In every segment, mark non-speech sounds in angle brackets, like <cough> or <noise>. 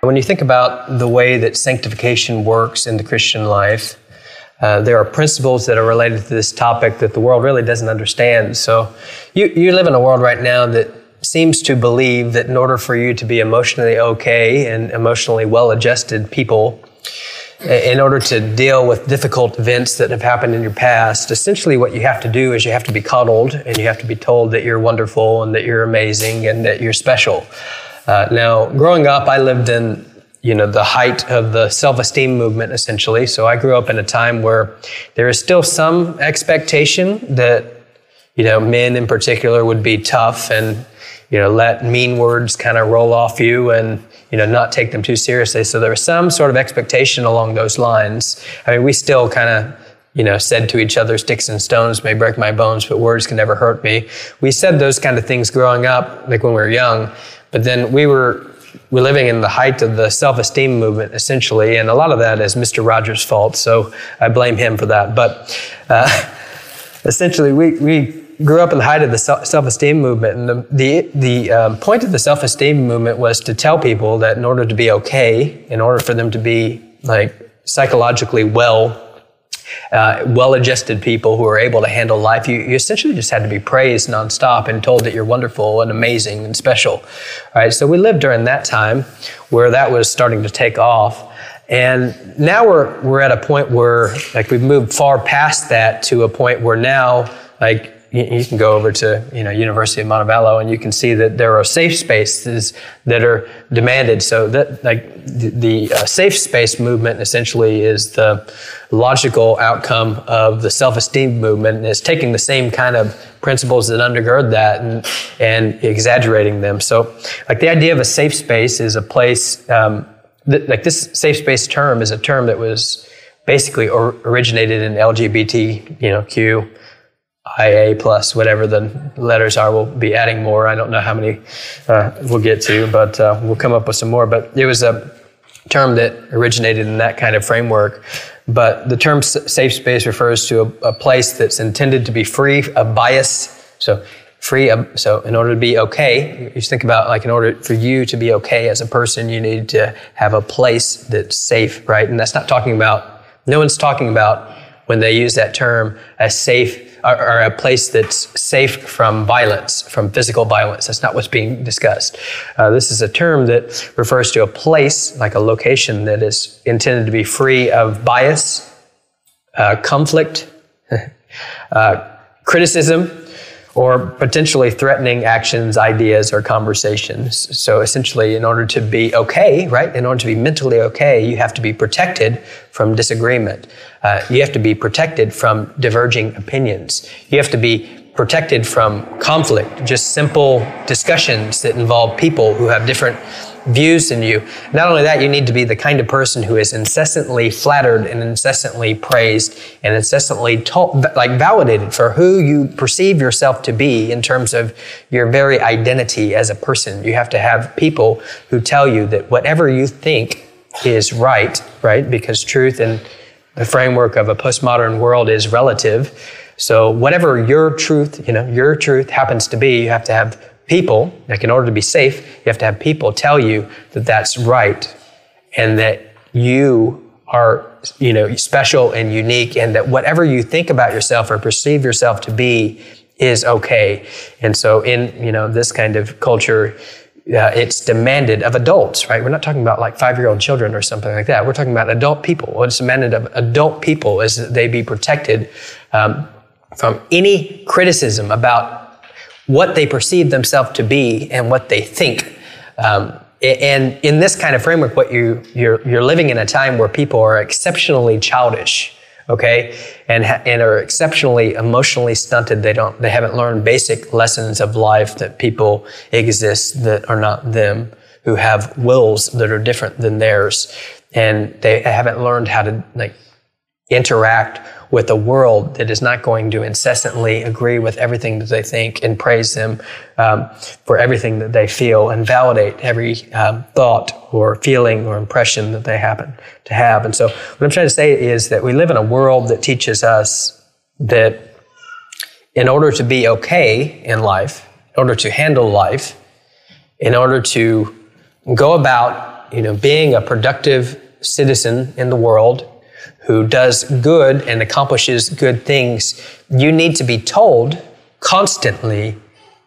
When you think about the way that sanctification works in the Christian life, uh, there are principles that are related to this topic that the world really doesn't understand. So, you, you live in a world right now that seems to believe that in order for you to be emotionally okay and emotionally well adjusted people, in order to deal with difficult events that have happened in your past, essentially what you have to do is you have to be coddled and you have to be told that you're wonderful and that you're amazing and that you're special. Uh, now, growing up, I lived in you know the height of the self-esteem movement essentially. So i grew up in a time where there is still some expectation that you know men in particular would be tough and you know let mean words kind of roll off you and you know not take them too seriously. So there was some sort of expectation along those lines. I mean we still kind of you know said to each other sticks and stones may break my bones but words can never hurt me. We said those kind of things growing up like when we were young but then we were we're living in the height of the self-esteem movement essentially and a lot of that is mr rogers fault so i blame him for that. But uh, <laughs> essentially we, we grew up in the height of the self-esteem movement and the, the, the um, point of the self-esteem movement was to tell people that in order to be okay in order for them to be like psychologically well uh, well-adjusted people who are able to handle life. You, you, essentially just had to be praised nonstop and told that you're wonderful and amazing and special. Right? so we lived during that time where that was starting to take off. And now we're, we're at a point where like we've moved far past that to a point where now like you can go over to you know University of Montevallo and you can see that there are safe spaces that are demanded. So that like the, the uh, safe space movement essentially is the logical outcome of the self-esteem movement and is taking the same kind of principles that undergird that and, and exaggerating them. So like the idea of a safe space is a place um, like this safe space term is a term that was basically or, originated in LGBT you know Q IA plus whatever the letters are. We'll be adding more. I don't know how many uh, we'll get to, but uh, we'll come up with some more. But it was a term that originated in that kind of framework. But the term safe space refers to a, a place that's intended to be free of bias. So free of, so in order to be okay you think about like in order for you to be okay as a person you need to have a place that's safe right and that's not talking about no one's talking about when they use that term a safe or, a place that's safe from violence, from physical violence. That's not what's being discussed. Uh, this is a term that refers to a place, like a location, that is intended to be free of bias, uh, conflict, <laughs> uh, criticism, or potentially threatening actions, ideas, or conversations. So essentially, in order to be okay, right, in order to be mentally okay, you have to be protected from disagreement. Uh, you have to be protected from diverging opinions. You have to be protected from conflict, just simple discussions that involve people who have different views than you. Not only that, you need to be the kind of person who is incessantly flattered and incessantly praised and incessantly like validated for who you perceive yourself to be in terms of your very identity as a person. You have to have people who tell you that whatever you think is right, right? Because truth in the framework of a postmodern world is relative. So whatever your truth, you know, your truth happens to be, you have to have people, like in order to be safe, you have to have people tell you that that's right and that you are, you know, special and unique and that whatever you think about yourself or perceive yourself to be is okay. And so in, you know, this kind of culture, uh, it's demanded of adults, right? We're not talking about like five-year-old children or something like that. We're talking about adult people. What's demanded of adult people is that they be protected um, from any criticism about what they perceive themselves to be and what they think. Um, and in this kind of framework, what you you're you're living in a time where people are exceptionally childish okay, and and are exceptionally emotionally stunted. They don't they haven't learned basic lessons of life that people exist that are not them, who have wills that are different than theirs, and they haven't learned how to like interact with a world that is not going to incessantly agree with everything that they think and praise them um, for everything that they feel and validate every um, thought or feeling or impression that they happen to have. And so, what I'm trying to say is that we live in a world that teaches us that in order to be okay in life, in order to handle life, in order to go about, you know, being a productive citizen in the world, who does good and accomplishes good things, you need to be told constantly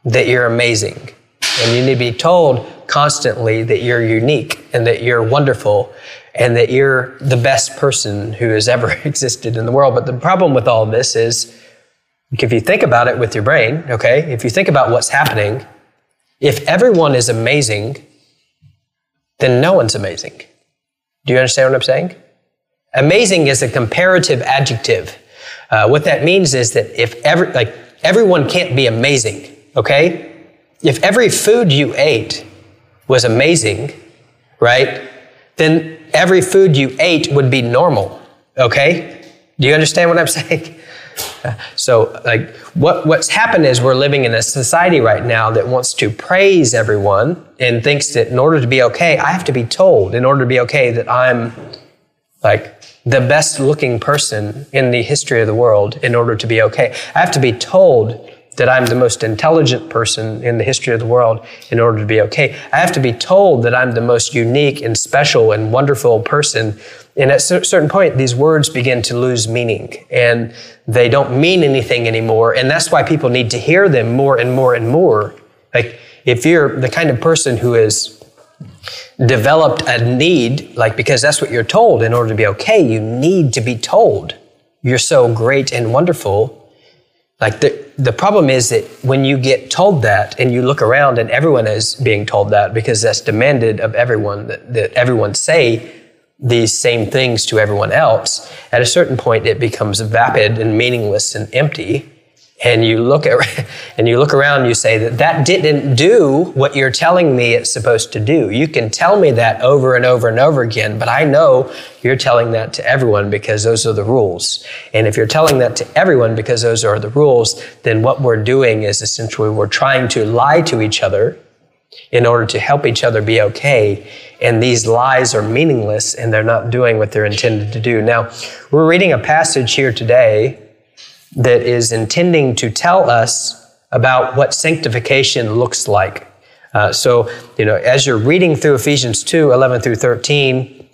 that you're amazing. And you need to be told constantly that you're unique and that you're wonderful and that you're the best person who has ever <laughs> existed in the world. But the problem with all this is if you think about it with your brain, okay, if you think about what's happening, if everyone is amazing, then no one's amazing. Do you understand what I'm saying? Amazing is a comparative adjective. Uh, what that means is that if every, like, everyone can't be amazing, okay? If every food you ate was amazing, right, then every food you ate would be normal, okay? Do you understand what I'm <laughs> saying? So, like, what, what's happened is we're living in a society right now that wants to praise everyone and thinks that in order to be okay, I have to be told in order to be okay that I'm like the best looking person in the history of the world in order to be okay. I have to be told that I'm the most intelligent person in the history of the world in order to be okay. I have to be told that I'm the most unique and special and wonderful person. And at a certain point, these words begin to lose meaning and they don't mean anything anymore. And that's why people need to hear them more and more and more. Like, if you're the kind of person who is developed a need, like because that's what you're told. In order to be okay, you need to be told. You're so great and wonderful. Like the, the problem is that when you get told that and you look around and everyone is being told that because that's demanded of everyone, that, that everyone say these same things to everyone else, at a certain point it becomes vapid and meaningless and empty and you look at <laughs> and you look around and you say that that didn't do what you're telling me it's supposed to do. You can tell me that over and over and over again but i know you're telling that to everyone because those are the rules. And if you're telling that to everyone because those are the rules then what we're doing is essentially we're trying to lie to each other in order to help each other be okay. And these lies are meaningless and they're not doing what they're intended to do. Now we're reading a passage here today that is intending to tell us about what sanctification looks like. Uh, so, you know, as you're reading through Ephesians 2 11 through 13,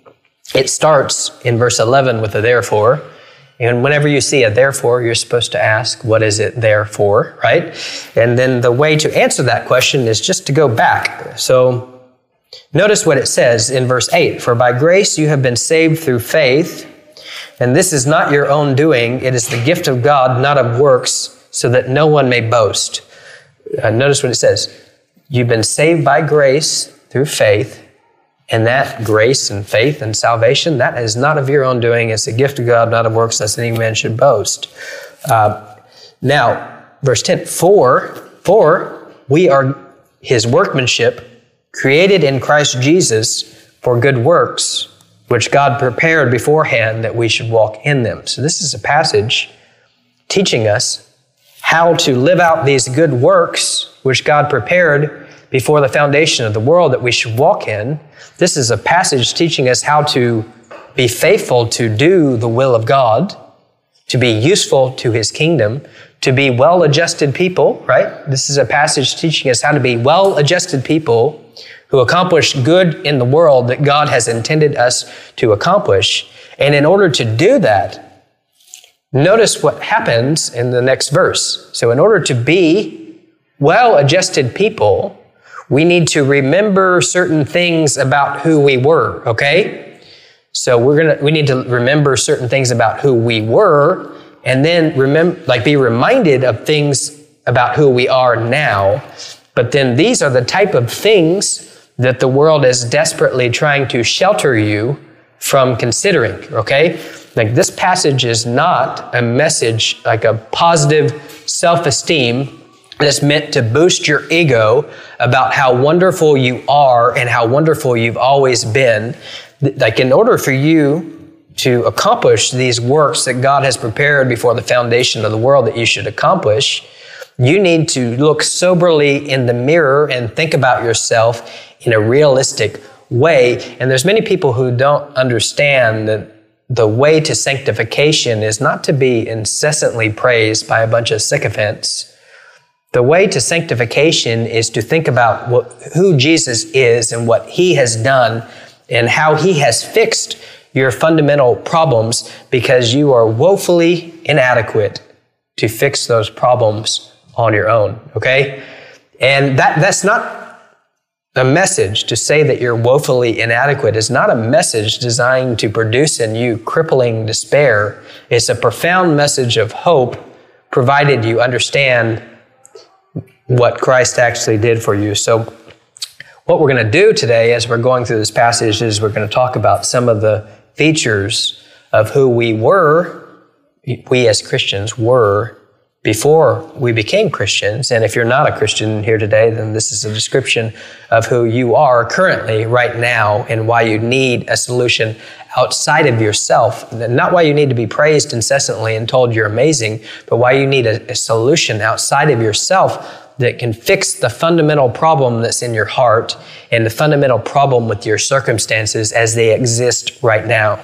it starts in verse 11 with a therefore. And whenever you see a therefore, you're supposed to ask, what is it there for, right? And then the way to answer that question is just to go back. So notice what it says in verse 8 For by grace you have been saved through faith and this is not your own doing, it is the gift of God, not of works, so that no one may boast. Uh, notice what it says You've been saved by grace through faith, and that grace and faith and salvation, that is not of your own doing. It's a gift of God, not of works, lest any man should boast. Uh, now, verse 10 For, for we are his workmanship, created in Christ Jesus for good works which God prepared beforehand that we should walk in them. So, this is a passage teaching us how to live out these good works which God prepared before the foundation of the world that we should walk in. This is a passage teaching us how to be faithful to do the will of God, to be useful to his kingdom, to be well adjusted people, right? This is a passage teaching us how to be well adjusted people who accomplish good in the world that God has intended us to accomplish. And in order to do that, notice what happens in the next verse. So, in order to be well adjusted people, we need to remember certain things about who we were, okay? So we're gonna we need to remember certain things about who we were and then remember like be reminded of things about who we are now. But then these are the type of things that the world is desperately trying to shelter you from considering, okay? Like this passage is not a message like a positive self-esteem that's meant to boost your ego about how wonderful you are and how wonderful you've always been. Like, in order for you to accomplish these works that God has prepared before the foundation of the world that you should accomplish, you need to look soberly in the mirror and think about yourself in a realistic way. And there's many people who don't understand that the way to sanctification is not to be incessantly praised by a bunch of sycophants the way to sanctification is to think about what, who Jesus is and what he has done and how he has fixed your fundamental problems because you are woefully inadequate to fix those problems on your own, okay? And that, that's not a message to say that you're woefully inadequate is not a message designed to produce in you crippling despair. It's a profound message of hope, provided you understand what Christ actually did for you. So, what we're going to do today as we're going through this passage is we're going to talk about some of the features of who we were, we as Christians were before we became Christians. And if you're not a Christian here today, then this is a description of who you are currently, right now, and why you need a solution outside of yourself. Not why you need to be praised incessantly and told you're amazing, but why you need a, a solution outside of yourself that can fix the fundamental problem that's in your heart and the fundamental problem with your circumstances as they exist right now.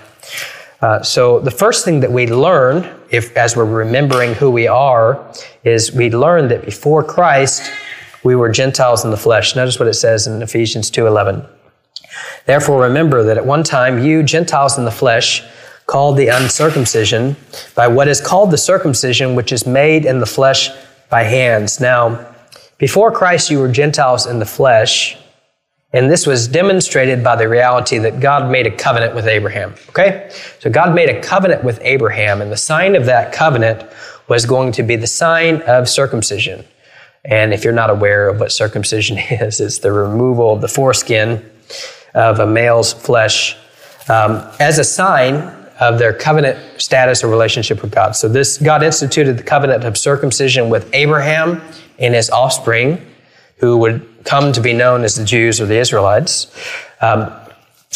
Uh, so the first thing that we learn, if as we're remembering who we are, is we learn that before Christ we were Gentiles in the flesh. Notice what it says in Ephesians 2:11. Therefore remember that at one time you Gentiles in the flesh called the uncircumcision by what is called the circumcision which is made in the flesh by hands. Now, before Christ, you were Gentiles in the flesh, and this was demonstrated by the reality that God made a covenant with Abraham. Okay? So God made a covenant with Abraham, and the sign of that covenant was going to be the sign of circumcision. And if you're not aware of what circumcision <laughs> is, it's the removal of the foreskin of a male's flesh um, as a sign of their covenant status or relationship with God. So this God instituted the covenant of circumcision with Abraham and his offspring, who would come to be known as the Jews or the Israelites. Um,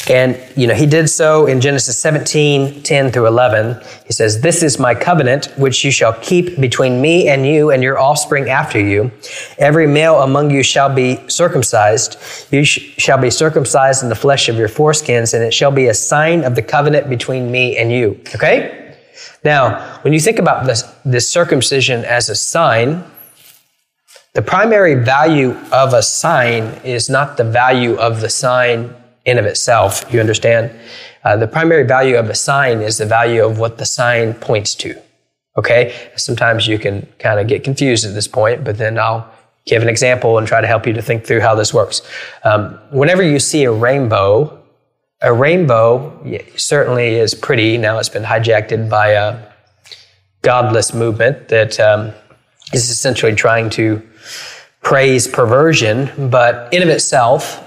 and, you know, he did so in Genesis 17, 10 through 11. He says, This is my covenant, which you shall keep between me and you and your offspring after you. Every male among you shall be circumcised. You sh- shall be circumcised in the flesh of your foreskins, and it shall be a sign of the covenant between me and you. Okay? Now, when you think about this, this circumcision as a sign, the primary value of a sign is not the value of the sign in of itself. You understand? Uh, the primary value of a sign is the value of what the sign points to. Okay? Sometimes you can kind of get confused at this point, but then I'll give an example and try to help you to think through how this works. Um, whenever you see a rainbow, a rainbow certainly is pretty. Now it's been hijacked by a godless movement that um, is essentially trying to praise perversion, but in of itself,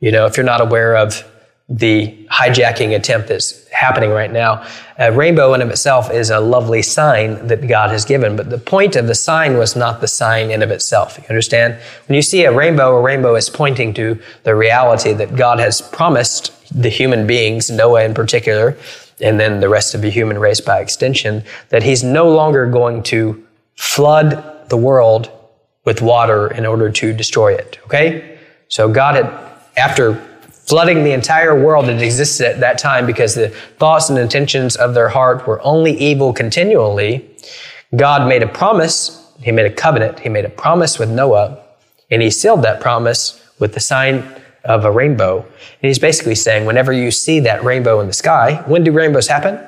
you know, if you're not aware of the hijacking attempt that's happening right now, a rainbow in of itself is a lovely sign that God has given. But the point of the sign was not the sign in of itself. You understand? When you see a rainbow, a rainbow is pointing to the reality that God has promised the human beings, Noah in particular, and then the rest of the human race by extension, that He's no longer going to flood the world with water in order to destroy it. Okay? So God had, after flooding the entire world that existed at that time because the thoughts and intentions of their heart were only evil continually, God made a promise. He made a covenant. He made a promise with Noah, and he sealed that promise with the sign of a rainbow. And he's basically saying, whenever you see that rainbow in the sky, when do rainbows happen?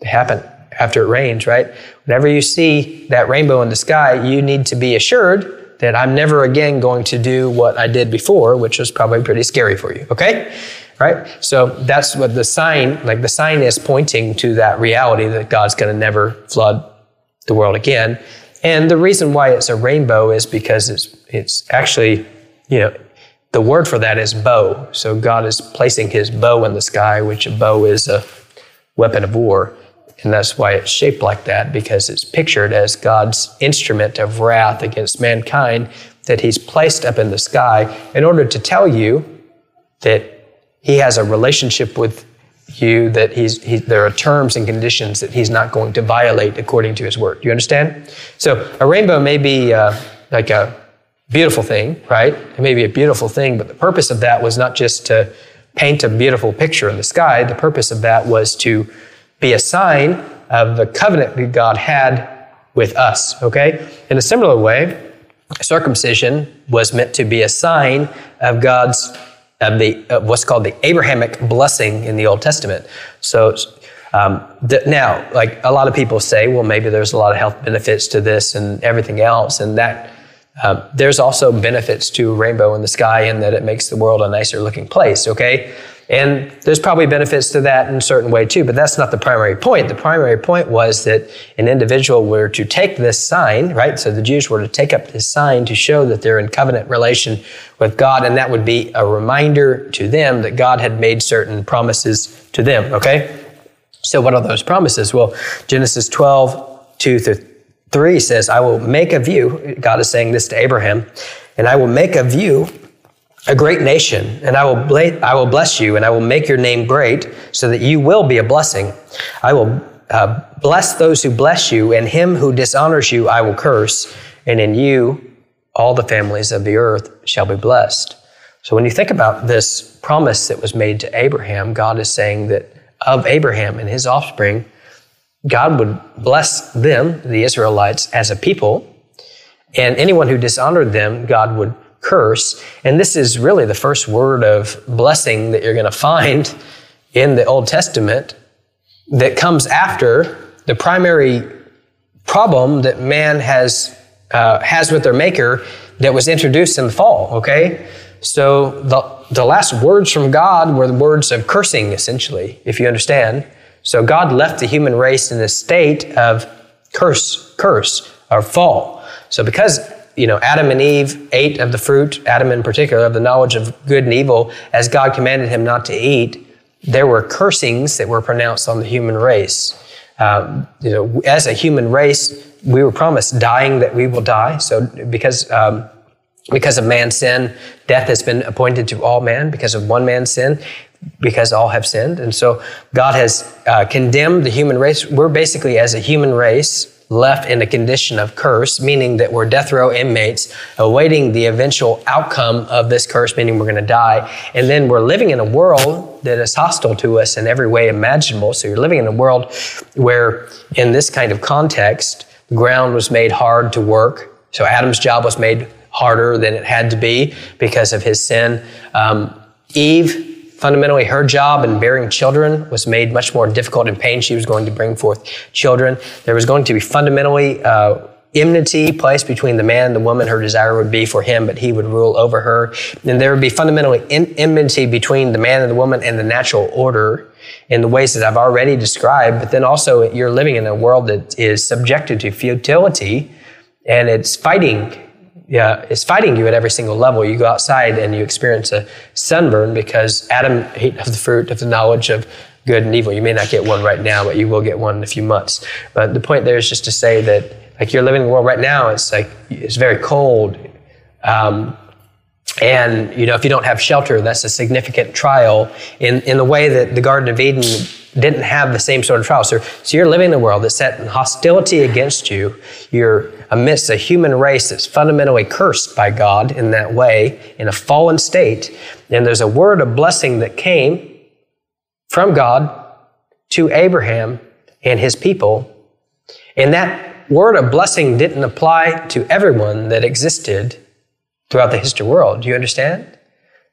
They happen after it rains, right? Whenever you see that rainbow in the sky, you need to be assured that I'm never again going to do what I did before, which was probably pretty scary for you, okay? Right? So that's what the sign, like the sign is pointing to that reality that God's going to never flood the world again. And the reason why it's a rainbow is because it's it's actually, you know, the word for that is bow. So God is placing his bow in the sky, which a bow is a weapon of war. And that's why it's shaped like that, because it's pictured as God's instrument of wrath against mankind that He's placed up in the sky in order to tell you that He has a relationship with you, that he's, he, there are terms and conditions that He's not going to violate according to His word. Do you understand? So a rainbow may be uh, like a beautiful thing, right? It may be a beautiful thing, but the purpose of that was not just to paint a beautiful picture in the sky. The purpose of that was to be a sign of the covenant that God had with us, okay? In a similar way, circumcision was meant to be a sign of God's, of the, of what's called the Abrahamic blessing in the Old Testament. So, um, now, like a lot of people say, well, maybe there's a lot of health benefits to this and everything else, and that um, there's also benefits to rainbow in the sky in that it makes the world a nicer looking place, okay? And there's probably benefits to that in a certain way too, but that's not the primary point. The primary point was that an individual were to take this sign, right? So the Jews were to take up this sign to show that they're in covenant relation with God, and that would be a reminder to them that God had made certain promises to them, okay? So what are those promises? Well, Genesis 12, 2 through 3 says, I will make of you, God is saying this to Abraham, and I will make of you a great nation, and I will, bla- I will bless you, and I will make your name great, so that you will be a blessing. I will uh, bless those who bless you, and him who dishonors you I will curse, and in you all the families of the earth shall be blessed. So when you think about this promise that was made to Abraham, God is saying that of Abraham and his offspring, God would bless them, the Israelites, as a people, and anyone who dishonored them, God would curse. And this is really the first word of blessing that you're going to find in the Old Testament that comes after the primary problem that man has uh, has with their maker that was introduced in the fall. Okay, so the the last words from God were the words of cursing, essentially, if you understand. So God left the human race in a state of curse, curse, or fall. So because you know, Adam and Eve ate of the fruit, Adam in particular, of the knowledge of good and evil, as God commanded him not to eat, there were cursings that were pronounced on the human race. Um, you know, as a human race, we were promised dying that we will die. So because um, because of man's sin, death has been appointed to all man. because of one man's sin, because all have sinned. And so God has uh, condemned the human race. We're basically, as a human race, left in a condition of curse, meaning that we're death row inmates awaiting the eventual outcome of this curse, meaning we're going to die. And then we're living in a world that is hostile to us in every way imaginable. So you're living in a world where, in this kind of context, ground was made hard to work. So Adam's job was made harder than it had to be because of his sin. Um, Eve Fundamentally, her job in bearing children was made much more difficult and pain. She was going to bring forth children. There was going to be fundamentally uh, enmity placed between the man and the woman. Her desire would be for him, but he would rule over her. And there would be fundamentally enmity between the man and the woman and the natural order in the ways that I've already described. But then also, you're living in a world that is subjected to futility and it's fighting yeah, is fighting you at every single level. You go outside and you experience a sunburn because Adam ate of the fruit of the knowledge of good and evil. You may not get one right now, but you will get one in a few months. But the point there is just to say that, like, you're living in the world right now. It's like it's very cold, um, and you know if you don't have shelter, that's a significant trial in in the way that the Garden of Eden didn't have the same sort of trial. So, so you're living in a world that's set in hostility against you. You're amidst a human race that's fundamentally cursed by God in that way, in a fallen state. And there's a word of blessing that came from God to Abraham and his people. And that word of blessing didn't apply to everyone that existed throughout the history world. Do you understand?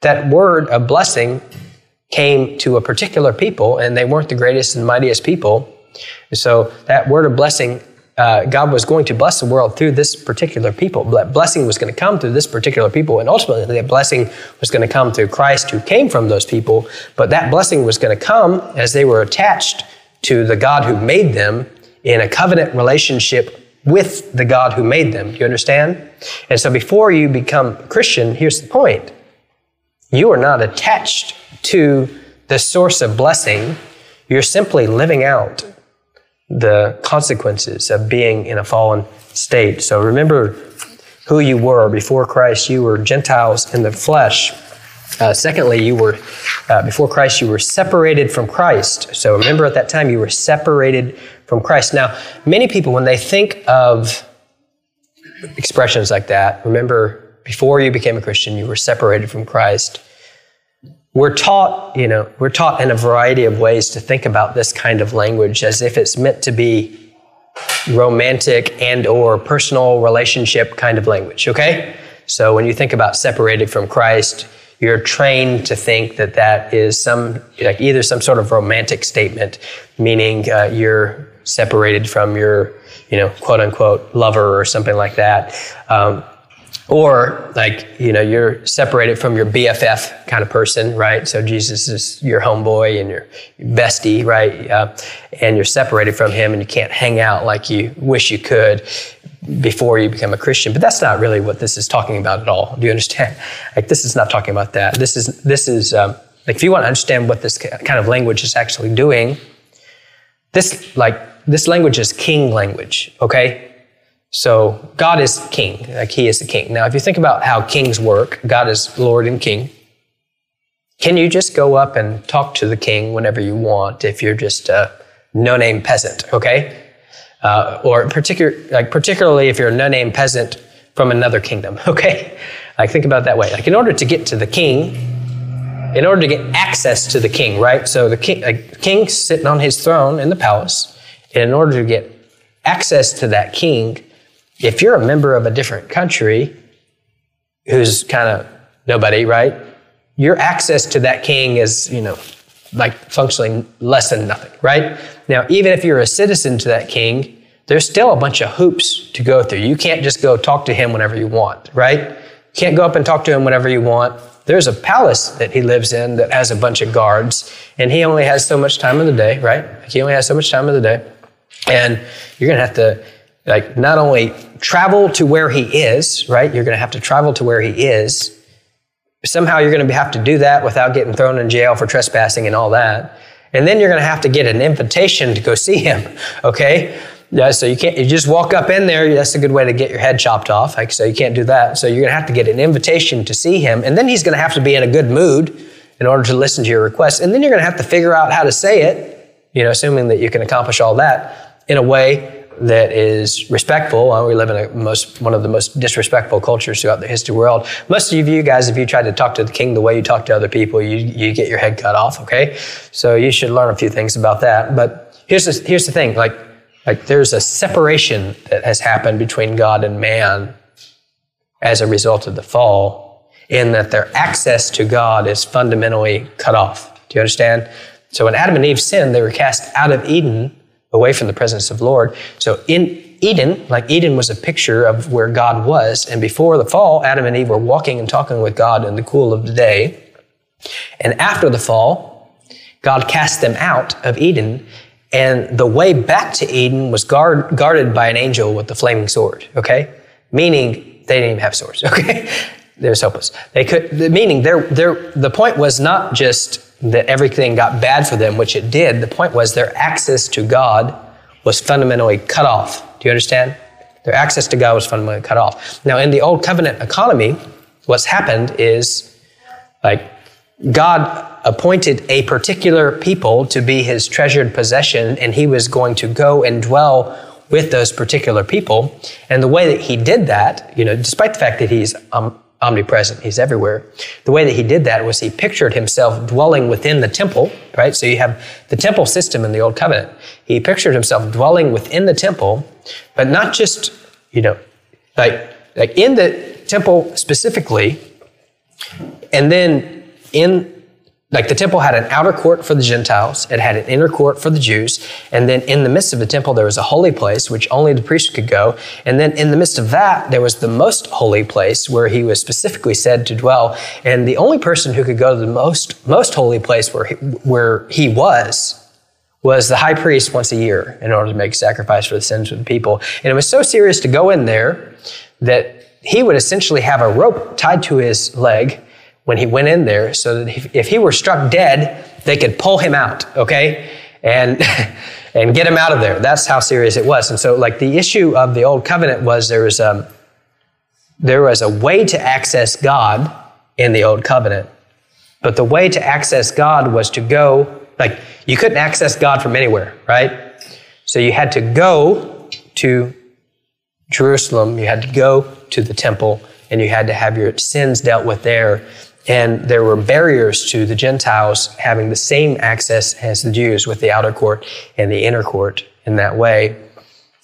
That word of blessing came to a particular people, and they weren't the greatest and mightiest people. So that word of blessing, uh, God was going to bless the world through this particular people. Blessing was going to come through this particular people, and ultimately that blessing was going to come through Christ who came from those people. But that blessing was going to come as they were attached to the God who made them in a covenant relationship with the God who made them. Do you understand? And so before you become a Christian, here's the point. You are not attached to the source of blessing. You're simply living out the consequences of being in a fallen state. So remember who you were before Christ. You were Gentiles in the flesh. Uh, secondly, you were, uh, before Christ, you were separated from Christ. So remember at that time, you were separated from Christ. Now, many people, when they think of expressions like that, remember before you became a Christian, you were separated from Christ. We're taught, you know, we're taught in a variety of ways to think about this kind of language as if it's meant to be romantic and or personal relationship kind of language, okay? So when you think about separated from Christ, you're trained to think that that is some, like either some sort of romantic statement, meaning uh, you're separated from your, you know, quote unquote lover or something like that. Um, or like, you know, you're separated from your BFF kind of person, right? So Jesus is your homeboy and your bestie, right? Uh, and you're separated from him and you can't hang out like you wish you could before you become a Christian. But that's not really what this is talking about at all. Do you understand? <laughs> Like this is not talking about that. This is, this is, um, like if you want to understand what this kind of language is actually doing, this, like, this language is king language, okay? So God is king, like he is the king. Now, if you think about how kings work, God is Lord and king. Can you just go up and talk to the king whenever you want if you're just a no-name peasant, okay? Uh, or particular, like particularly if you're a no-name peasant from another kingdom, <laughs> okay? Like think about that way. Like in order to get to the king, in order to get access to the king, right? So the king, a king sitting on his throne in the palace, and in order to get access to that king, if you're a member of a different country who's kind of nobody, right? Your access to that king is, you know, like functionally less than nothing, right? Now, even if you're a citizen to that king, there's still a bunch of hoops to go through. You can't just go talk to him whenever you want, right? You can't go up and talk to him whenever you want. There's a palace that he lives in that has a bunch of guards, and he only has so much time of the day, right? He only has so much time of the day. And you're going to have to like not only travel to where he is, right? You're going to have to travel to where he is. Somehow you're going to have to do that without getting thrown in jail for trespassing and all that. And then you're going to have to get an invitation to go see him, <laughs> okay? Yeah, so you can't you just walk up in there. That's a good way to get your head chopped off. Like, so you can't do that. So you're going to have to get an invitation to see him, and then he's going to have to be in a good mood in order to listen to your request. And then you're going to have to figure out how to say it. You know, assuming that you can accomplish all that in a way that is respectful. Uh, we live in a most, one of the most disrespectful cultures throughout the history of the world. Most of you guys, if you try to talk to the king the way you talk to other people, you, you get your head cut off, okay? So you should learn a few things about that. But here's the, here's the thing, like, like there's a separation that has happened between God and man as a result of the fall in that their access to God is fundamentally cut off. Do you understand? So when Adam and Eve sinned, they were cast out of Eden away from the presence of Lord. So in Eden, like Eden was a picture of where God was. And before the fall, Adam and Eve were walking and talking with God in the cool of the day. And after the fall, God cast them out of Eden. And the way back to Eden was guard, guarded by an angel with the flaming sword, okay? Meaning they didn't even have swords, <laughs> okay? They was hopeless. They could, meaning their, their, the point was not just that everything got bad for them, which it did. The point was their access to God was fundamentally cut off. Do you understand? Their access to God was fundamentally cut off. Now, in the old covenant economy, what's happened is like God appointed a particular people to be his treasured possession, and he was going to go and dwell with those particular people. And the way that he did that, you know, despite the fact that he's um, omnipresent, he's everywhere, the way that he did that was he pictured himself dwelling within the temple, right? So you have the temple system in the Old Covenant. He pictured himself dwelling within the temple, but not just, you know, like, like in the temple specifically, and then in like the temple had an outer court for the Gentiles, it had an inner court for the Jews, and then in the midst of the temple there was a holy place which only the priest could go, and then in the midst of that there was the most holy place where he was specifically said to dwell, and the only person who could go to the most most holy place where he, where he was was the high priest once a year in order to make sacrifice for the sins of the people, and it was so serious to go in there that he would essentially have a rope tied to his leg when he went in there so that if, he were struck dead, they could pull him out, okay? And, <laughs> and get him out of there. That's how serious it was. And so, like, the issue of the old covenant was there was, a, there was a way to access God in the old covenant, but the way to access God was to go, like, you couldn't access God from anywhere, right? So you had to go to Jerusalem, you had to go to the temple, and you had to have your sins dealt with there. And there were barriers to the Gentiles having the same access as the Jews with the outer court and the inner court in that way.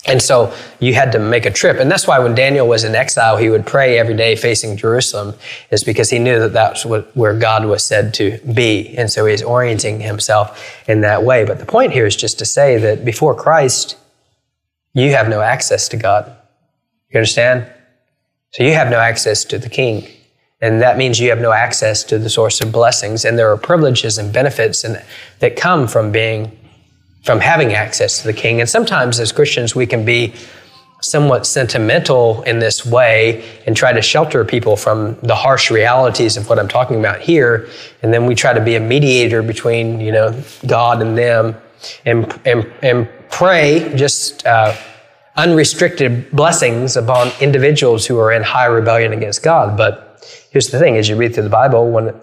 And so you had to make a trip. And that's why when Daniel was in exile, he would pray every day facing Jerusalem, is because he knew that that's what, where God was said to be. And so he's orienting himself in that way. But the point here is just to say that before Christ, you have no access to God. You understand? So you have no access to the king. And that means you have no access to the source of blessings. And there are privileges and benefits and, that come from being, from having access to the king. And sometimes as Christians, we can be somewhat sentimental in this way and try to shelter people from the harsh realities of what I'm talking about here. And then we try to be a mediator between, you know, God and them and, and, and pray just, uh, unrestricted blessings upon individuals who are in high rebellion against God. But Here's the thing: as you read through the Bible, when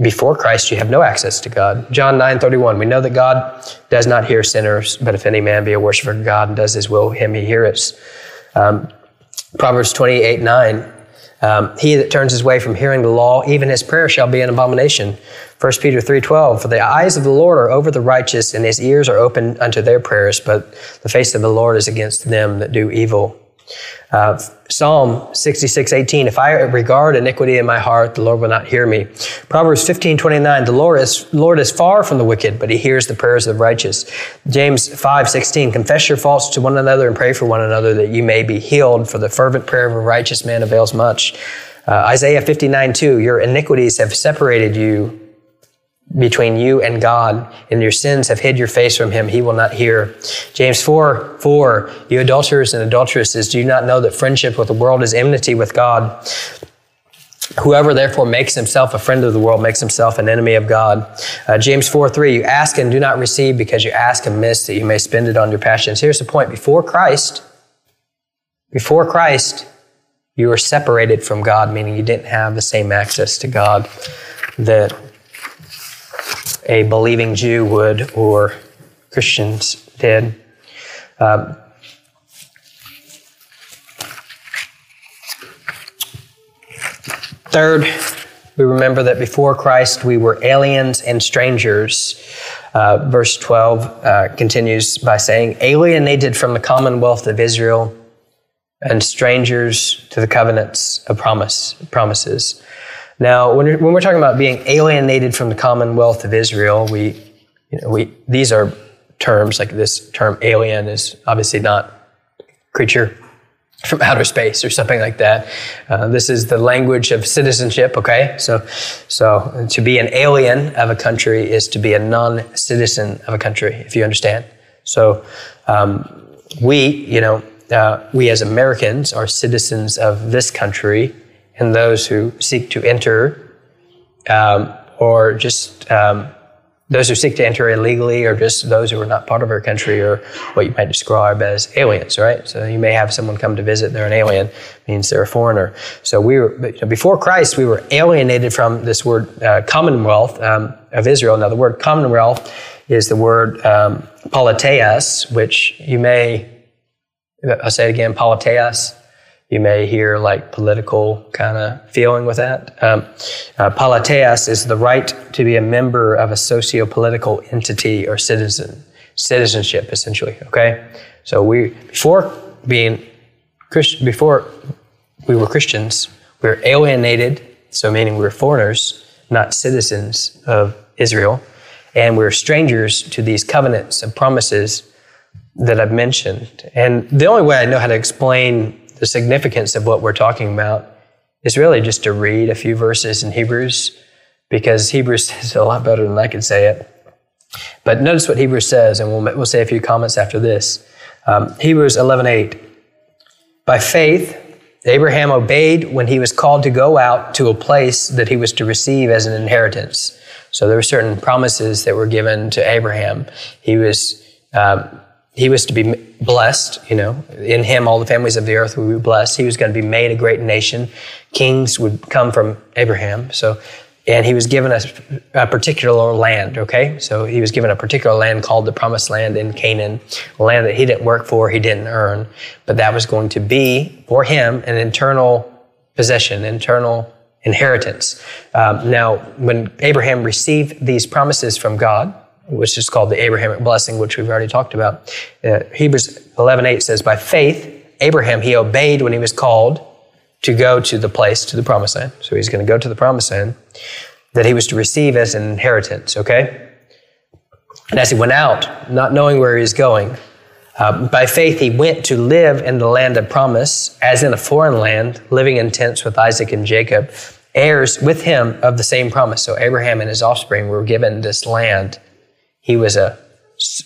before Christ you have no access to God. John 9 31, we know that God does not hear sinners, but if any man be a worshiper of God and does his will, him he heareth. Um, Proverbs 28 9, um, he that turns his way from hearing the law, even his prayer shall be an abomination. 1 Peter 3.12, For the eyes of the Lord are over the righteous, and his ears are open unto their prayers, but the face of the Lord is against them that do evil. Uh, Psalm 66, 18, if I regard iniquity in my heart, the Lord will not hear me. Proverbs 15, 29, the Lord is, Lord is far from the wicked, but he hears the prayers of the righteous. James 5, 16, confess your faults to one another and pray for one another that you may be healed, for the fervent prayer of a righteous man avails much. Uh, Isaiah 59, 2, your iniquities have separated you between you and God, and your sins have hid your face from him, he will not hear. James 4 4, you adulterers and adulteresses, do you not know that friendship with the world is enmity with God? Whoever therefore makes himself a friend of the world makes himself an enemy of God. Uh, James 4 3, you ask and do not receive because you ask amiss that you may spend it on your passions. Here's the point before Christ, before Christ, you were separated from God, meaning you didn't have the same access to God that a believing Jew would or Christians did. Um, third, we remember that before Christ we were aliens and strangers. Uh, verse 12 uh, continues by saying, alienated from the commonwealth of Israel and strangers to the covenants of promise, promises. Now, when, when we're talking about being alienated from the commonwealth of Israel, we, you know, we, these are terms, like this term alien is obviously not creature from outer space or something like that. Uh, this is the language of citizenship, okay? So, so to be an alien of a country is to be a non citizen of a country, if you understand. So, um, we, you know, uh, we as Americans are citizens of this country and those who seek to enter, um, or just um, those who seek to enter illegally, or just those who are not part of our country, or what you might describe as aliens, right? So you may have someone come to visit, they're an alien, means they're a foreigner. So we were, before Christ, we were alienated from this word uh, commonwealth um, of Israel. Now, the word commonwealth is the word um, politeias, which you may I'll say it again, politeias. You may hear like political kind of feeling with that. Um, uh, politeias is the right to be a member of a socio-political entity or citizen, citizenship essentially. Okay, so we before being Christian, before we were Christians, we were alienated. So meaning we were foreigners, not citizens of Israel, and we were strangers to these covenants and promises that I've mentioned. And the only way I know how to explain the significance of what we're talking about is really just to read a few verses in Hebrews, because Hebrews <laughs> says a lot better than I can say it. But notice what Hebrews says, and we'll, we'll say a few comments after this. Um, Hebrews 11:8. By faith, Abraham obeyed when he was called to go out to a place that he was to receive as an inheritance. So there were certain promises that were given to Abraham. He was um, he was to be blessed, you know, in him all the families of the earth would be blessed. He was going to be made a great nation. Kings would come from Abraham. So, and he was given a, a particular land, okay? So he was given a particular land called the promised land in Canaan, a land that he didn't work for, he didn't earn, but that was going to be for him an internal possession, internal inheritance. Um, now, when Abraham received these promises from God, which is called the Abrahamic blessing, which we've already talked about. Uh, Hebrews 11:8 says, "By faith, Abraham he obeyed when he was called to go to the place to the promised land. So he's going to go to the promised land that he was to receive as an inheritance. Okay, and as he went out, not knowing where he was going, uh, by faith he went to live in the land of promise, as in a foreign land, living in tents with Isaac and Jacob." Heirs with him of the same promise. So Abraham and his offspring were given this land he was a,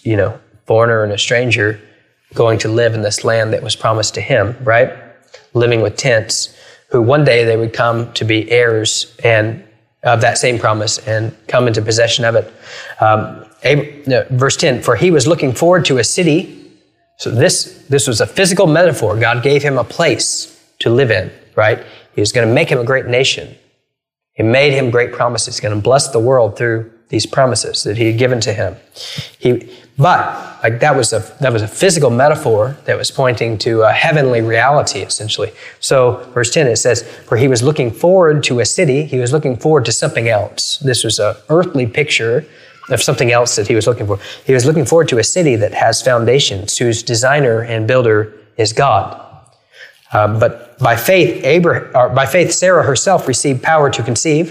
you know, foreigner and a stranger going to live in this land that was promised to him, right? Living with tents, who one day they would come to be heirs and of that same promise and come into possession of it. Um, no, verse 10, for he was looking forward to a city. So this, this was a physical metaphor. God gave him a place to live in, right? He was going to make him a great nation. He made him great promises. He's going to bless the world through these promises that he had given to him. He, but like that was a that was a physical metaphor that was pointing to a heavenly reality, essentially. So, verse ten it says, "For he was looking forward to a city. He was looking forward to something else. This was a earthly picture." Of something else that he was looking for. He was looking forward to a city that has foundations, whose designer and builder is God. Uh, but by faith, Abraham, by faith, Sarah herself received power to conceive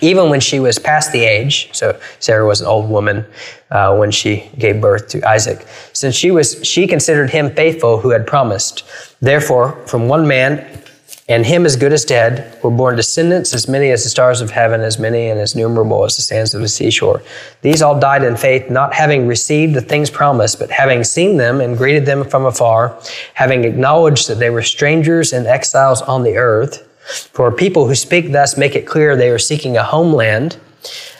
even when she was past the age, so Sarah was an old woman uh, when she gave birth to Isaac, since she was, she considered him faithful who had promised. Therefore, from one man, and him as good as dead, were born descendants as many as the stars of heaven, as many and as numerable as the sands of the seashore. These all died in faith, not having received the things promised, but having seen them and greeted them from afar, having acknowledged that they were strangers and exiles on the earth. For people who speak thus make it clear they are seeking a homeland.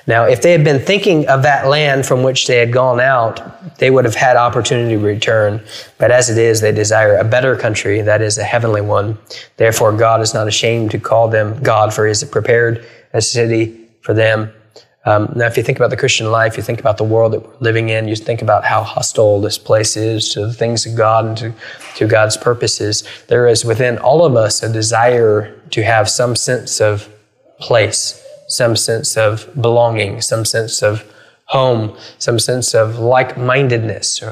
Now, if they had been thinking of that land from which they had gone out, they would have had opportunity to return. But as it is, they desire a better country, that is, a heavenly one. Therefore, God is not ashamed to call them God, for He has prepared a city for them. Um, now, if you think about the Christian life, you think about the world that we're living in, you think about how hostile this place is to the things of God and to, to God's purposes. There is within all of us a desire to have some sense of place, some sense of belonging, some sense of home, some sense of like mindedness.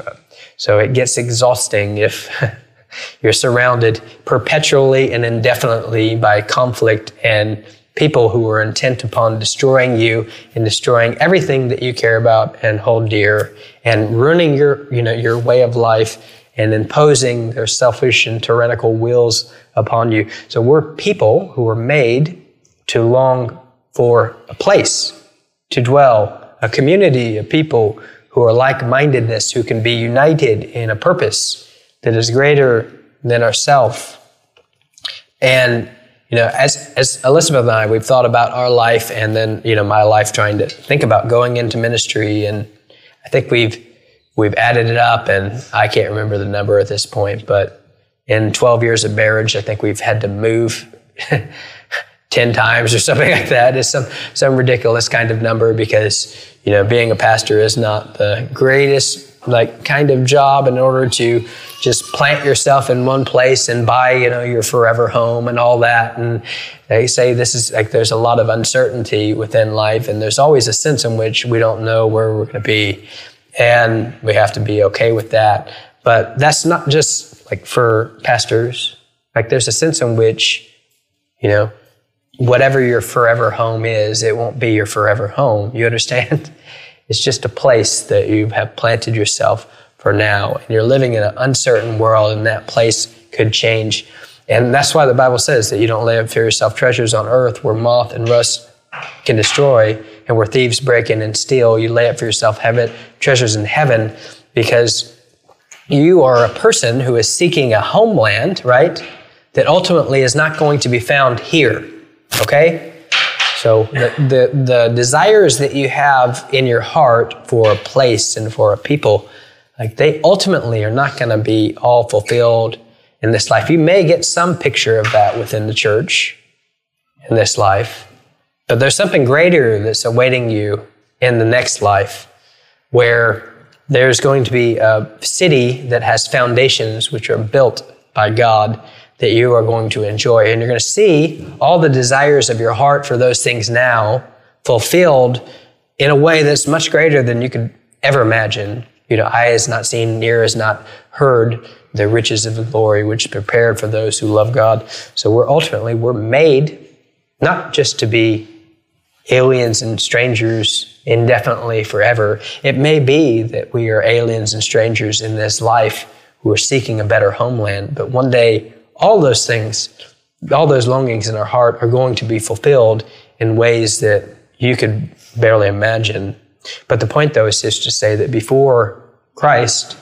So it gets exhausting if <laughs> you're surrounded perpetually and indefinitely by conflict and people who are intent upon destroying you and destroying everything that you care about and hold dear and ruining your, you know, your way of life and imposing their selfish and tyrannical wills upon you. So we're people who are made to long for a place to dwell, a community of people who are like-mindedness, who can be united in a purpose that is greater than ourself. And you know, as, as Elizabeth and I, we've thought about our life and then, you know, my life trying to think about going into ministry. And I think we've, we've added it up and I can't remember the number at this point, but in 12 years of marriage, I think we've had to move <laughs> 10 times or something <laughs> like that. It's some, some ridiculous kind of number because, you know, being a pastor is not the greatest like kind of job in order to just plant yourself in one place and buy you know your forever home and all that and they say this is like there's a lot of uncertainty within life and there's always a sense in which we don't know where we're going to be and we have to be okay with that. But that's not just like for pastors. Like there's a sense in which you know whatever your forever home is it won't be your forever home. You understand? <laughs> It's just a place that you have planted yourself for now. And you're living in an uncertain world, and that place could change. And that's why the Bible says that you don't lay up for yourself treasures on earth where moth and rust can destroy and where thieves break in and steal. You lay up for yourself heaven, treasures in heaven because you are a person who is seeking a homeland, right? That ultimately is not going to be found here. Okay? So the, the, the desires that you have in your heart for a place and for a people, like they ultimately are not going to be all fulfilled in this life. You may get some picture of that within the church in this life, but there's something greater that's awaiting you in the next life where there's going to be a city that has foundations which are built by God that you are going to enjoy. And you're going to see all the desires of your heart for those things now fulfilled in a way that's much greater than you could ever imagine. You know, eye has not seen, ear has not heard the riches of the glory which is prepared for those who love God. So we're ultimately, we're made not just to be aliens and strangers indefinitely forever. It may be that we are aliens and strangers in this life who are seeking a better homeland, but one day all those things, all those longings in our heart are going to be fulfilled in ways that you could barely imagine. But the point, though, is just to say that before Christ,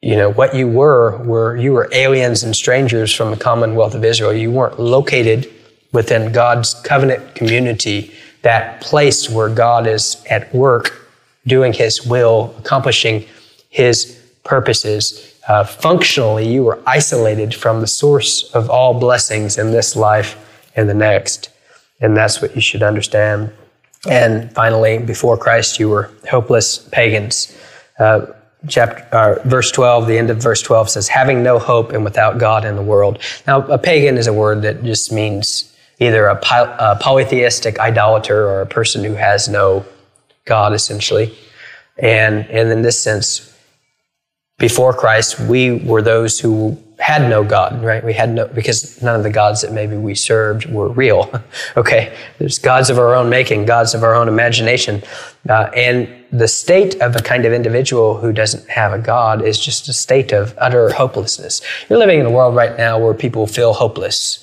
you know, what you were, were you were aliens and strangers from the commonwealth of Israel. You weren't located within God's covenant community, that place where God is at work doing his will, accomplishing his purposes uh, functionally, you were isolated from the source of all blessings in this life and the next. And that's what you should understand. And finally, before Christ, you were hopeless pagans. Uh, chapter, uh, verse 12, the end of verse 12 says, having no hope and without God in the world. Now, a pagan is a word that just means either a, poly- a polytheistic idolater or a person who has no God, essentially. And, and in this sense, before Christ, we were those who had no God, right? We had no, because none of the gods that maybe we served were real. <laughs> okay. There's gods of our own making, gods of our own imagination. Uh, and the state of a kind of individual who doesn't have a God is just a state of utter hopelessness. You're living in a world right now where people feel hopeless.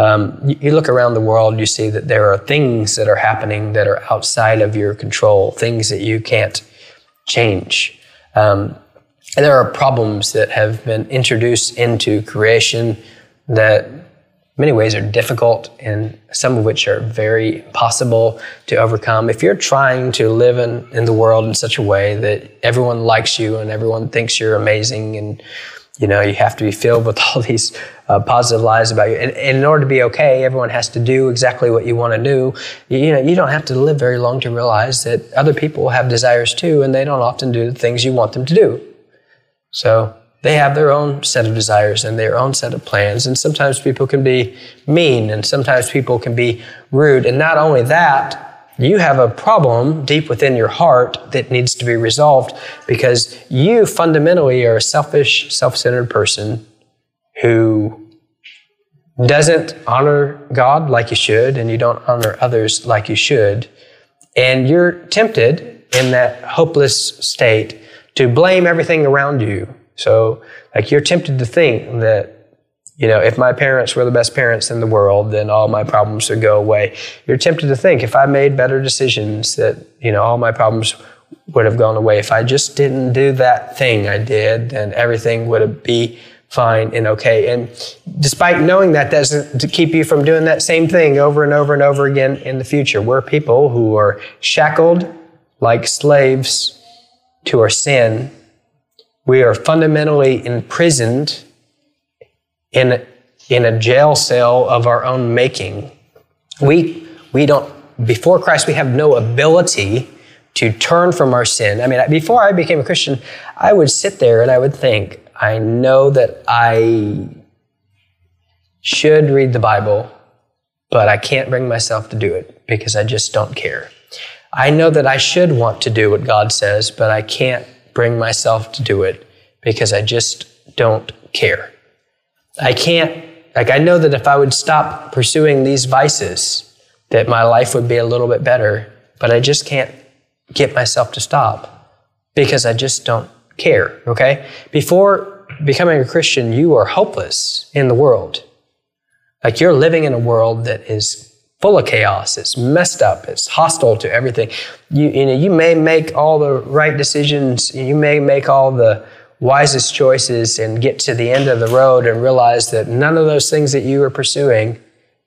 Um, you, look around the world, you see that there are things that are happening that are outside of your control, things that you can't change. Um, and there are problems that have been introduced into creation that many ways are difficult and some of which are very possible to overcome. If you're trying to live in, in the world in such a way that everyone likes you and everyone thinks you're amazing and you know you have to be filled with <laughs> all these uh, positive lies about you and, and, in order to be okay everyone has to do exactly what you want to do you, you know you don't have to live very long to realize that other people have desires too and they don't often do the things you want them to do so they have their own set of desires and their own set of plans. And sometimes people can be mean and sometimes people can be rude. And not only that, you have a problem deep within your heart that needs to be resolved because you fundamentally are a selfish, self centered person who doesn't honor God like you should and you don't honor others like you should. And you're tempted in that hopeless state to blame everything around you. So, like, you're tempted to think that, you know, if my parents were the best parents in the world, then all my problems would go away. You're tempted to think if I made better decisions, that, you know, all my problems would have gone away. If I just didn't do that thing I did, then everything would be fine and okay. And despite knowing that doesn't keep you from doing that same thing over and over and over again in the future. We're people who are shackled like slaves to our sin, we are fundamentally imprisoned in, in a jail cell of our own making. We, we don't, before Christ, we have no ability to turn from our sin. I mean, before I became a Christian, I would sit there and I would think, I know that I should read the Bible, but I can't bring myself to do it because I just don't care. I know that I should want to do what God says, but I can't bring myself to do it because I just don't care. I can't, like, I know that if I would stop pursuing these vices, that my life would be a little bit better, but I just can't get myself to stop because I just don't care, okay? Before becoming a Christian, you are hopeless in the world. Like you're living in a world that is full of chaos. It's messed up. It's hostile to everything. You, you know, you may make all the right decisions. You may make all the wisest choices and get to the end of the road and realize that none of those things that you were pursuing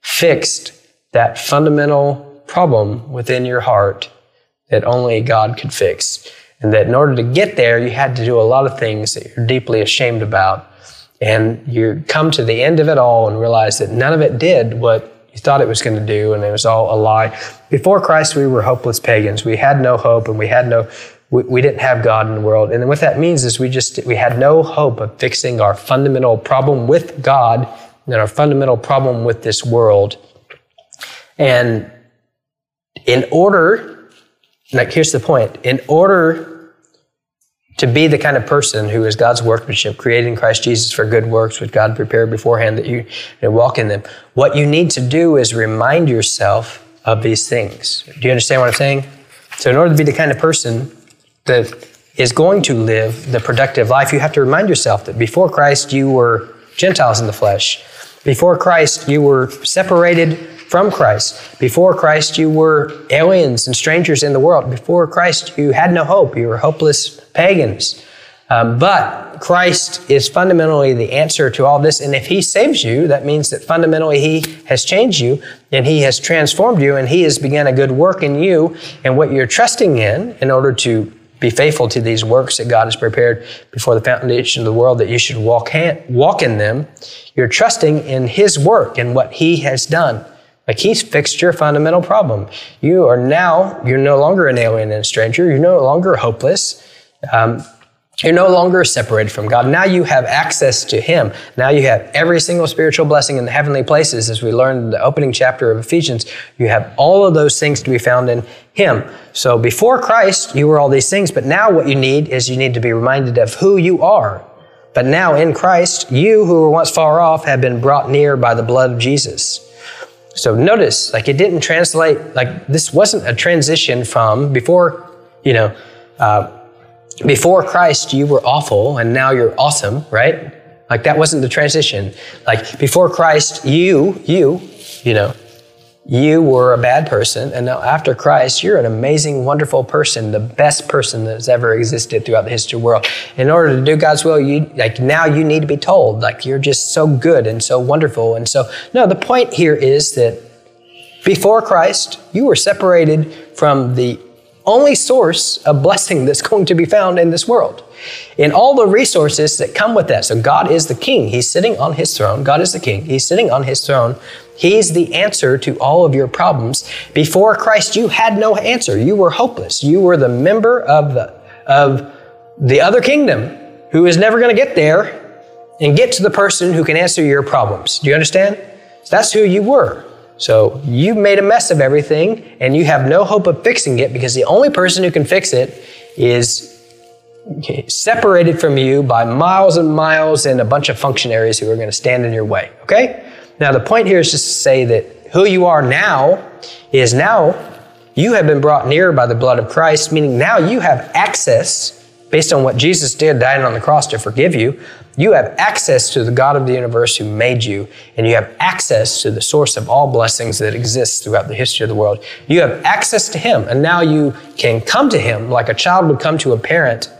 fixed that fundamental problem within your heart that only God could fix. And that in order to get there, you had to do a lot of things that you're deeply ashamed about. And you come to the end of it all and realize that none of it did what you thought it was going to do, and it was all a lie. Before Christ, we were hopeless pagans. We had no hope, and we had no, we, we didn't have God in the world. And what that means is we just, we had no hope of fixing our fundamental problem with God and our fundamental problem with this world. And in order, like here's the point, in order to be the kind of person who is God's workmanship, created in Christ Jesus for good works, which God prepared beforehand that you, walk in them. What you need to do is remind yourself of these things. Do you understand what I'm saying? So, in order to be the kind of person that is going to live the productive life, you have to remind yourself that before Christ, you were Gentiles in the flesh. Before Christ, you were separated from Christ. Before Christ, you were aliens and strangers in the world. Before Christ, you had no hope. You were hopeless pagans. Um, but Christ is fundamentally the answer to all this. And if He saves you, that means that fundamentally He has changed you and He has transformed you and He has begun a good work in you. And what you're trusting in, in order to be faithful to these works that God has prepared before the foundation of the world, that you should walk, hand, walk in them, you're trusting in His work and what He has done. Like he's fixed your fundamental problem. You are now, you're no longer an alien and a stranger. You're no longer hopeless. Um, you're no longer separated from God. Now you have access to Him. Now you have every single spiritual blessing in the heavenly places, as we learned in the opening chapter of Ephesians. You have all of those things to be found in Him. So before Christ, you were all these things, but now what you need is you need to be reminded of who you are. But now in Christ, you who were once far off have been brought near by the blood of Jesus. So notice, like it didn't translate, like this wasn't a transition from before, you know, uh, before Christ you were awful and now you're awesome, right? Like that wasn't the transition. Like before Christ, you, you, you know, you were a bad person, and now after Christ, you're an amazing, wonderful person, the best person that's ever existed throughout the history of the world. In order to do God's will, you like now you need to be told, like you're just so good and so wonderful. And so, no, the point here is that before Christ, you were separated from the only source of blessing that's going to be found in this world. In all the resources that come with that. So God is the king. He's sitting on his throne. God is the king. He's sitting on his throne. He's the answer to all of your problems. Before Christ, you had no answer. You were hopeless. You were the member of the, of the other kingdom who is never going to get there and get to the person who can answer your problems. Do you understand? So that's who you were. So you made a mess of everything and you have no hope of fixing it because the only person who can fix it is separated from you by miles and miles and a bunch of functionaries who are going to stand in your way. Okay? Now, the point here is just to say that who you are now is now you have been brought near by the blood of Christ, meaning now you have access based on what Jesus did, dying on the cross to forgive you. You have access to the God of the universe who made you, and you have access to the source of all blessings that exists throughout the history of the world. You have access to Him, and now you can come to Him like a child would come to a parent,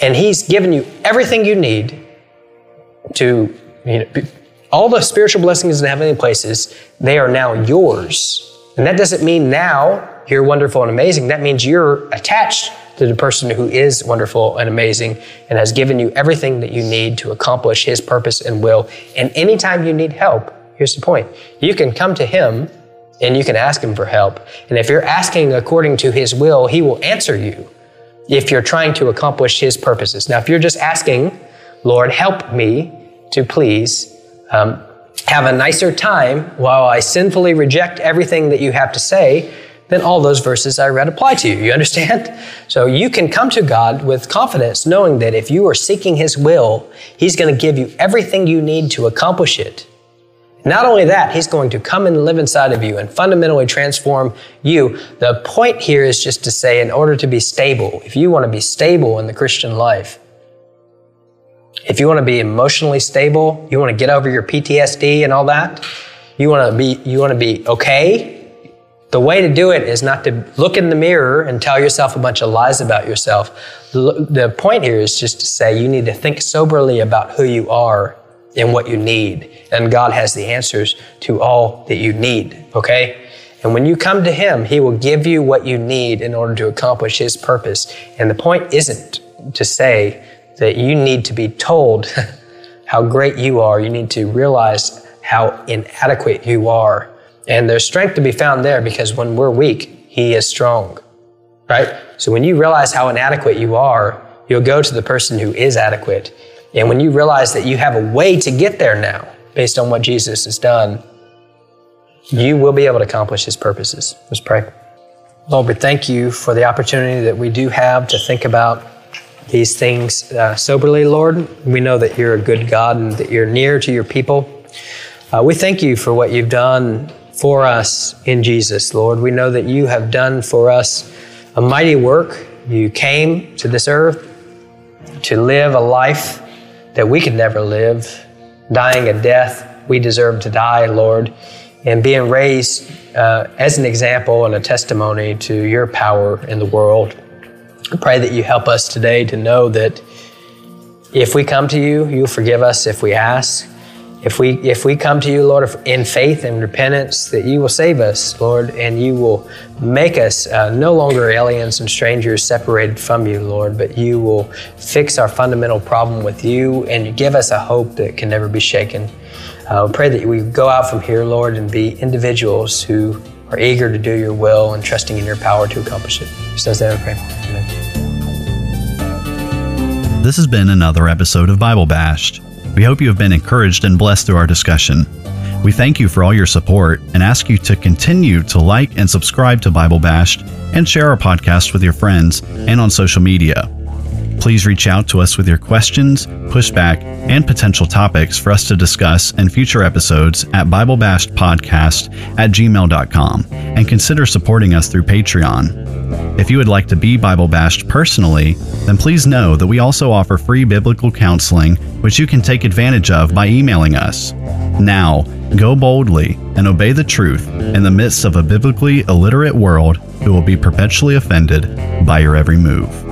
and He's given you everything you need to, you know, all the spiritual blessings in heavenly places, they are now yours. And that doesn't mean now you're wonderful and amazing. That means you're attached to the person who is wonderful and amazing and has given you everything that you need to accomplish his purpose and will. And anytime you need help, here's the point you can come to him and you can ask Him for help. And if you're asking according to His will, He will answer you if you're trying to accomplish His purposes. Now, if you're just asking, Lord, help me to please um, have a nicer time while I sinfully reject everything that you have to say, then all those verses I read apply to you. You understand? <laughs> So you can come to God with confidence, knowing that if you are seeking His will, He's going to give you everything you need to accomplish it. Not only that, He's going to come and live inside of you and fundamentally transform you. The point here is just to say, in order to be stable, if you want to be stable in the Christian life, if you want to be emotionally stable, you want to get over your PTSD and all that, you want to be you want to be okay, the way to do it is not to look in the mirror and tell yourself a bunch of lies about yourself. The point here is just to say you need to think soberly about who you are and what you need. And God has the answers to all that you need, okay? And when you come to Him, He will give you what you need in order to accomplish His purpose. And the point isn't to say that you need to be told <laughs> how great you are. You need to realize how inadequate you are and there's strength to be found there because when we're weak, He is strong, right? So when you realize how inadequate you are, you'll go to the person who is adequate. And when you realize that you have a way to get there now, based on what Jesus has done, you will be able to accomplish His purposes. Let's pray. Lord, we thank you for the opportunity that we do have to think about these things uh, soberly, Lord. We know that you're a good God and that you're near to your people. Uh, we thank you for what you've done for us in Jesus, Lord. We know that you have done for us a mighty work. You came to this earth to live a life that we could never live, dying a death we deserve to die, Lord, and being raised uh, as an example and a testimony to your power in the world. I pray that you help us today to know that if we come to you, you'll forgive us if we ask. If we if we come to you, Lord, in faith and repentance, that you will save us, Lord, and you will make us uh, no longer aliens and strangers separated from you, Lord, but you will fix our fundamental problem with you and give us a hope that can never be shaken. Uh, we pray that we go out from here, Lord, and be individuals who are eager to do your will and trusting in your power to accomplish it. Just as I pray. Amen. This has been another episode of Bible Bashed. We hope you have been encouraged and blessed through our discussion. We thank you for all your support and ask you to continue to like and subscribe to Bible Bashed and share our podcast with your friends and on social media. Please reach out to us with your questions, pushback, and potential topics for us to discuss in future episodes at BibleBashedPodcast at gmail.com and consider supporting us through Patreon. If you would like to be Bible Bashed personally, then please know that we also offer free biblical counseling, which you can take advantage of by emailing us. Now, go boldly and obey the truth in the midst of a biblically illiterate world who will be perpetually offended by your every move.